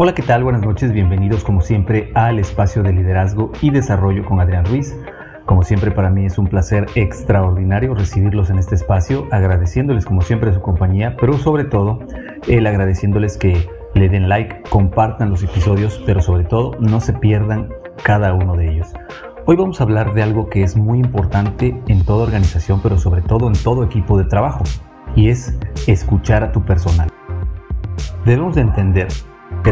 Hola, ¿qué tal? Buenas noches, bienvenidos como siempre al espacio de liderazgo y desarrollo con Adrián Ruiz. Como siempre para mí es un placer extraordinario recibirlos en este espacio, agradeciéndoles como siempre su compañía, pero sobre todo el agradeciéndoles que le den like, compartan los episodios, pero sobre todo no se pierdan cada uno de ellos. Hoy vamos a hablar de algo que es muy importante en toda organización, pero sobre todo en todo equipo de trabajo, y es escuchar a tu personal. Debemos de entender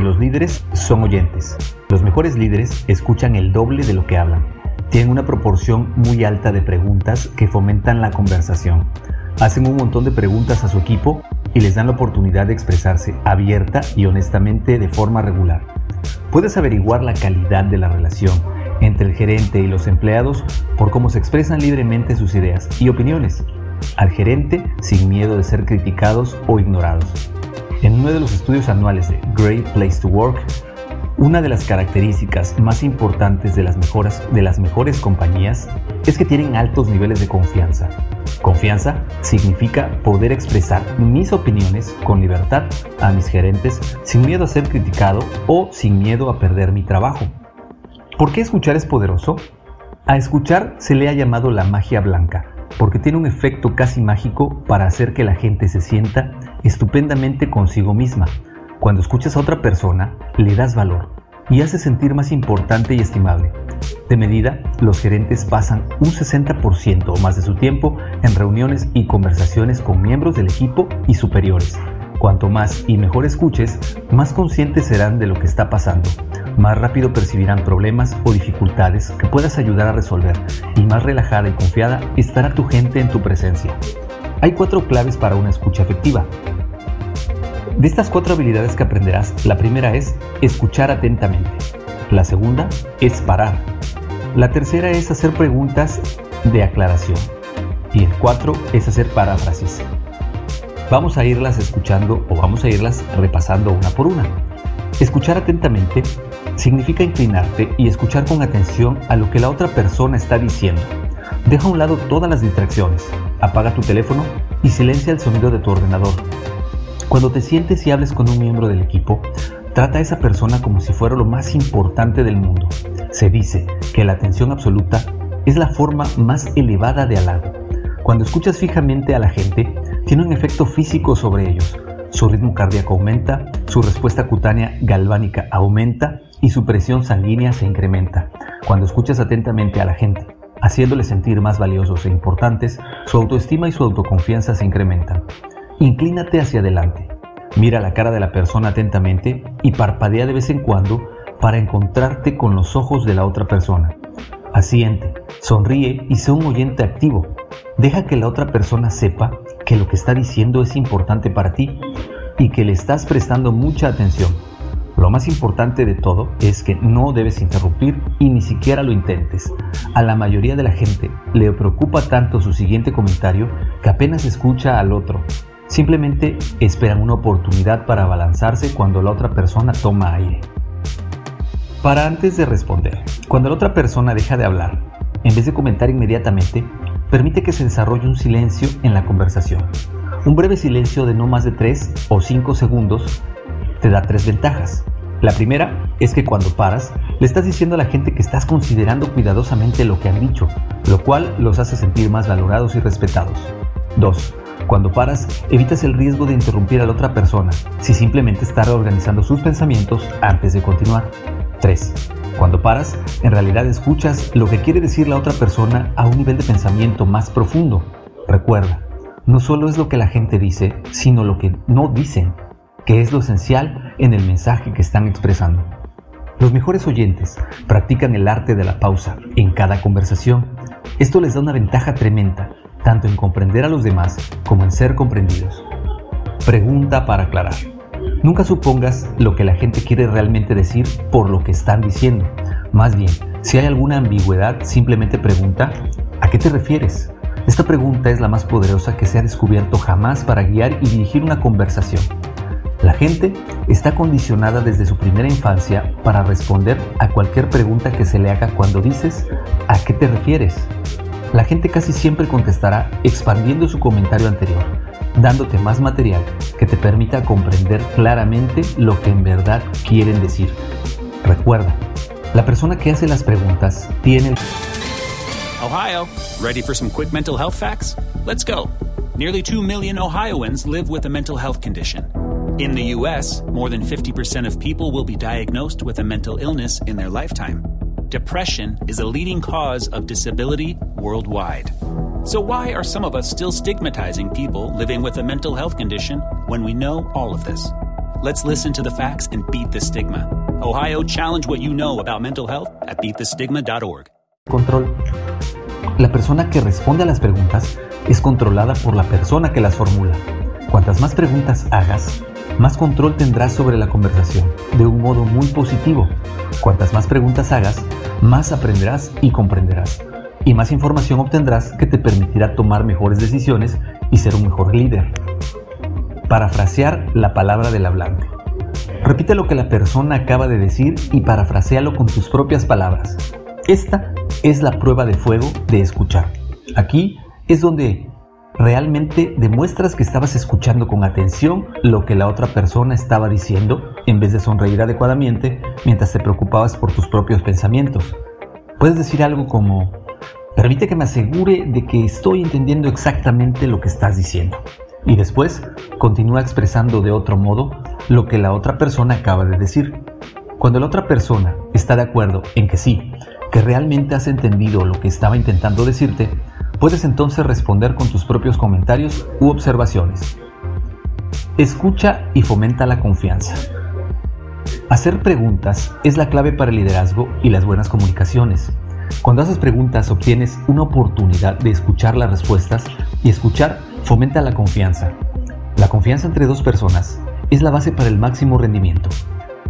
los líderes son oyentes. Los mejores líderes escuchan el doble de lo que hablan. Tienen una proporción muy alta de preguntas que fomentan la conversación. Hacen un montón de preguntas a su equipo y les dan la oportunidad de expresarse abierta y honestamente de forma regular. Puedes averiguar la calidad de la relación entre el gerente y los empleados por cómo se expresan libremente sus ideas y opiniones. Al gerente sin miedo de ser criticados o ignorados. En uno de los estudios anuales de Great Place to Work, una de las características más importantes de las, mejores compañías es que tienen altos niveles de confianza. Confianza significa poder expresar mis opiniones con libertad a mis gerentes sin miedo a ser criticado o sin miedo a perder mi trabajo. ¿Por qué escuchar es poderoso? A escuchar se le ha llamado la magia blanca, porque tiene un efecto casi mágico para hacer que la gente se sienta estupendamente consigo misma. Cuando escuchas a otra persona, le das valor y hace sentir más importante y estimable. De medida, los gerentes pasan un 60% o más de su tiempo en reuniones y conversaciones con miembros del equipo y superiores. Cuanto más y mejor escuches, más conscientes serán de lo que está pasando, más rápido percibirán problemas o dificultades que puedas ayudar a resolver y más relajada y confiada estará tu gente en tu presencia. Hay cuatro claves para una escucha efectiva. De estas cuatro habilidades que aprenderás, la primera es escuchar atentamente. La segunda es parar. La tercera es hacer preguntas de aclaración. Y el cuatro es hacer paráfrasis. Vamos a irlas escuchando o vamos a irlas repasando una por una. Escuchar atentamente significa inclinarte y escuchar con atención a lo que la otra persona está diciendo. Deja a un lado todas las distracciones, apaga tu teléfono y silencia el sonido de tu ordenador. Cuando te sientes y hables con un miembro del equipo, trata a esa persona como si fuera lo más importante del mundo. Se dice que la atención absoluta es la forma más elevada de halago. Cuando escuchas fijamente a la gente, tiene un efecto físico sobre ellos. Su ritmo cardíaco aumenta, su respuesta cutánea galvánica aumenta y su presión sanguínea se incrementa. Cuando escuchas atentamente a la gente, haciéndoles sentir más valiosos e importantes, su autoestima y su autoconfianza se incrementan. Inclínate hacia adelante. Mira la cara de la persona atentamente y parpadea de vez en cuando para encontrarte con los ojos de la otra persona. Asiente, sonríe y sé un oyente activo. Deja que la otra persona sepa que lo que está diciendo es importante para ti y que le estás prestando mucha atención. Lo más importante de todo es que no debes interrumpir y ni siquiera lo intentes. A la mayoría de la gente le preocupa tanto su siguiente comentario que apenas escucha al otro Simplemente esperan una oportunidad para abalanzarse cuando la otra persona toma aire. Para antes de responder, cuando la otra persona deja de hablar, en vez de comentar inmediatamente, permite que se desarrolle un silencio en la conversación. Un breve silencio de no más de 3 o 5 segundos te da tres ventajas. La primera es que cuando paras, le estás diciendo a la gente que estás considerando cuidadosamente lo que han dicho, lo cual los hace sentir más valorados y respetados. 2. Cuando paras, evitas el riesgo de interrumpir a la otra persona si simplemente está reorganizando sus pensamientos antes de continuar. 3. Cuando paras, en realidad escuchas lo que quiere decir la otra persona a un nivel de pensamiento más profundo. Recuerda, no solo es lo que la gente dice, sino lo que no dicen, que es lo esencial en el mensaje que están expresando. Los mejores oyentes practican el arte de la pausa en cada conversación. Esto les da una ventaja tremenda tanto en comprender a los demás como en ser comprendidos. Pregunta para aclarar. Nunca supongas lo que la gente quiere realmente decir por lo que están diciendo. Más bien, si hay alguna ambigüedad, simplemente pregunta, ¿a qué te refieres? Esta pregunta es la más poderosa que se ha descubierto jamás para guiar y dirigir una conversación. La gente está condicionada desde su primera infancia para responder a cualquier pregunta que se le haga cuando dices ¿a qué te refieres? La gente casi siempre contestará expandiendo su comentario anterior, dándote más material que te permita comprender claramente lo que en verdad quieren decir. Recuerda, la persona que hace las preguntas tiene. Ohio, ready for some quick mental health facts? Let's go. Nearly 2 million Ohioans live with a mental health condition. In the US, more than 50% of people will be diagnosed with a mental illness in their lifetime. Depression is a leading cause of disability worldwide. So, why are some of us still stigmatizing people living with a mental health condition when we know all of this? Let's listen to the facts and beat the stigma. Ohio, challenge what you know about mental health at beatthestigma.org. Control. La persona que responde a las preguntas es controlada por la persona que las formula. Cuantas más preguntas hagas, más control tendrás sobre la conversación, de un modo muy positivo. Cuantas más preguntas hagas, más aprenderás y comprenderás. Y más información obtendrás que te permitirá tomar mejores decisiones y ser un mejor líder. Parafrasear la palabra del hablante. Repite lo que la persona acaba de decir y parafrasealo con tus propias palabras. Esta es la prueba de fuego de escuchar. Aquí es donde realmente demuestras que estabas escuchando con atención lo que la otra persona estaba diciendo en vez de sonreír adecuadamente mientras te preocupabas por tus propios pensamientos. Puedes decir algo como, permite que me asegure de que estoy entendiendo exactamente lo que estás diciendo. Y después continúa expresando de otro modo lo que la otra persona acaba de decir. Cuando la otra persona está de acuerdo en que sí, que realmente has entendido lo que estaba intentando decirte, Puedes entonces responder con tus propios comentarios u observaciones. Escucha y fomenta la confianza. Hacer preguntas es la clave para el liderazgo y las buenas comunicaciones. Cuando haces preguntas obtienes una oportunidad de escuchar las respuestas y escuchar fomenta la confianza. La confianza entre dos personas es la base para el máximo rendimiento.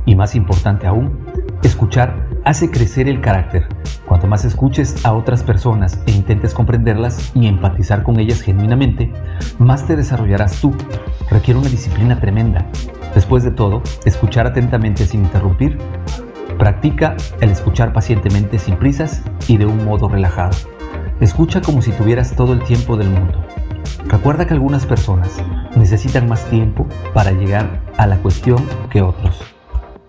Y más importante aún, escuchar hace crecer el carácter. Cuanto más escuches a otras personas e intentes comprenderlas y empatizar con ellas genuinamente, más te desarrollarás tú. Requiere una disciplina tremenda. Después de todo, escuchar atentamente sin interrumpir. Practica el escuchar pacientemente sin prisas y de un modo relajado. Escucha como si tuvieras todo el tiempo del mundo. Recuerda que algunas personas necesitan más tiempo para llegar a la cuestión que otros.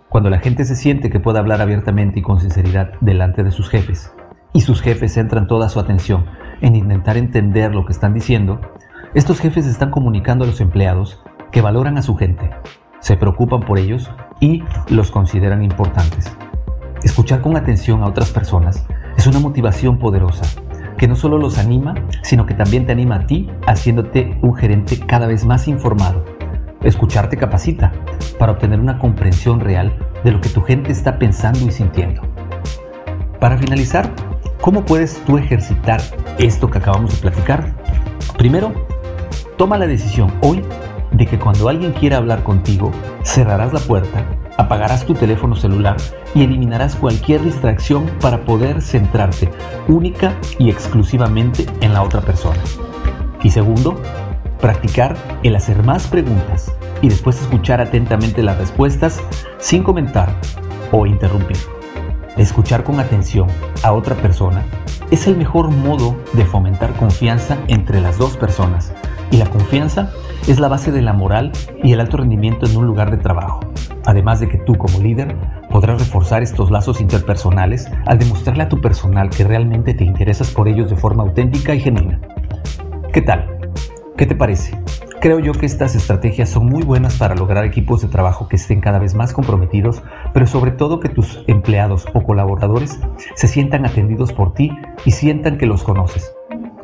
Cuando la gente se siente que puede hablar abiertamente y con sinceridad delante de sus jefes, y sus jefes centran toda su atención en intentar entender lo que están diciendo, estos jefes están comunicando a los empleados que valoran a su gente, se preocupan por ellos y los consideran importantes. Escuchar con atención a otras personas es una motivación poderosa que no solo los anima, sino que también te anima a ti haciéndote un gerente cada vez más informado. Escucharte capacita para obtener una comprensión real de lo que tu gente está pensando y sintiendo. Para finalizar, ¿cómo puedes tú ejercitar esto que acabamos de platicar? Primero, toma la decisión hoy de que cuando alguien quiera hablar contigo, cerrarás la puerta, apagarás tu teléfono celular y eliminarás cualquier distracción para poder centrarte única y exclusivamente en la otra persona. Y segundo, practicar el hacer más preguntas y después escuchar atentamente las respuestas sin comentar o interrumpir. Escuchar con atención a otra persona es el mejor modo de fomentar confianza entre las dos personas y la confianza es la base de la moral y el alto rendimiento en un lugar de trabajo. Además de que tú como líder podrás reforzar estos lazos interpersonales al demostrarle a tu personal que realmente te interesas por ellos de forma auténtica y genuina. ¿Qué tal? ¿Qué te parece? Creo yo que estas estrategias son muy buenas para lograr equipos de trabajo que estén cada vez más comprometidos, pero sobre todo que tus empleados o colaboradores se sientan atendidos por ti y sientan que los conoces.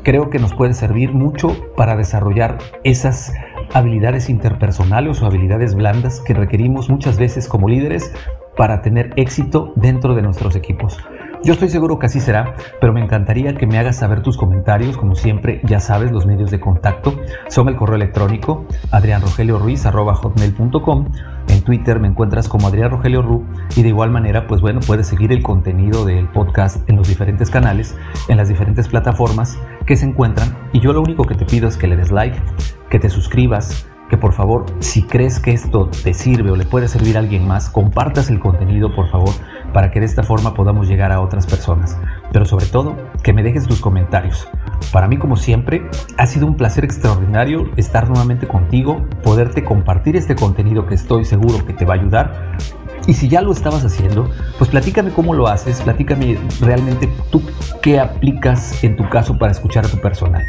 Creo que nos puede servir mucho para desarrollar esas habilidades interpersonales o habilidades blandas que requerimos muchas veces como líderes para tener éxito dentro de nuestros equipos. Yo estoy seguro que así será, pero me encantaría que me hagas saber tus comentarios. Como siempre, ya sabes, los medios de contacto son el correo electrónico adrianrogelioruiz.com. En Twitter me encuentras como Adrián Rogelio Ru y de igual manera, pues bueno, puedes seguir el contenido del podcast en los diferentes canales, en las diferentes plataformas que se encuentran. Y yo lo único que te pido es que le des like, que te suscribas, que por favor, si crees que esto te sirve o le puede servir a alguien más, compartas el contenido, por favor, para que de esta forma podamos llegar a otras personas. Pero sobre todo, que me dejes tus comentarios. Para mí, como siempre, ha sido un placer extraordinario estar nuevamente contigo, poderte compartir este contenido que estoy seguro que te va a ayudar. Y si ya lo estabas haciendo, pues platícame cómo lo haces, platícame realmente tú qué aplicas en tu caso para escuchar a tu personal.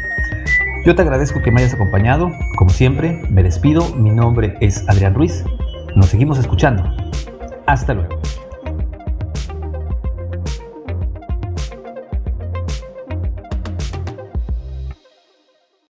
Yo te agradezco que me hayas acompañado. Como siempre, me despido. Mi nombre es Adrián Ruiz. Nos seguimos escuchando. Hasta luego.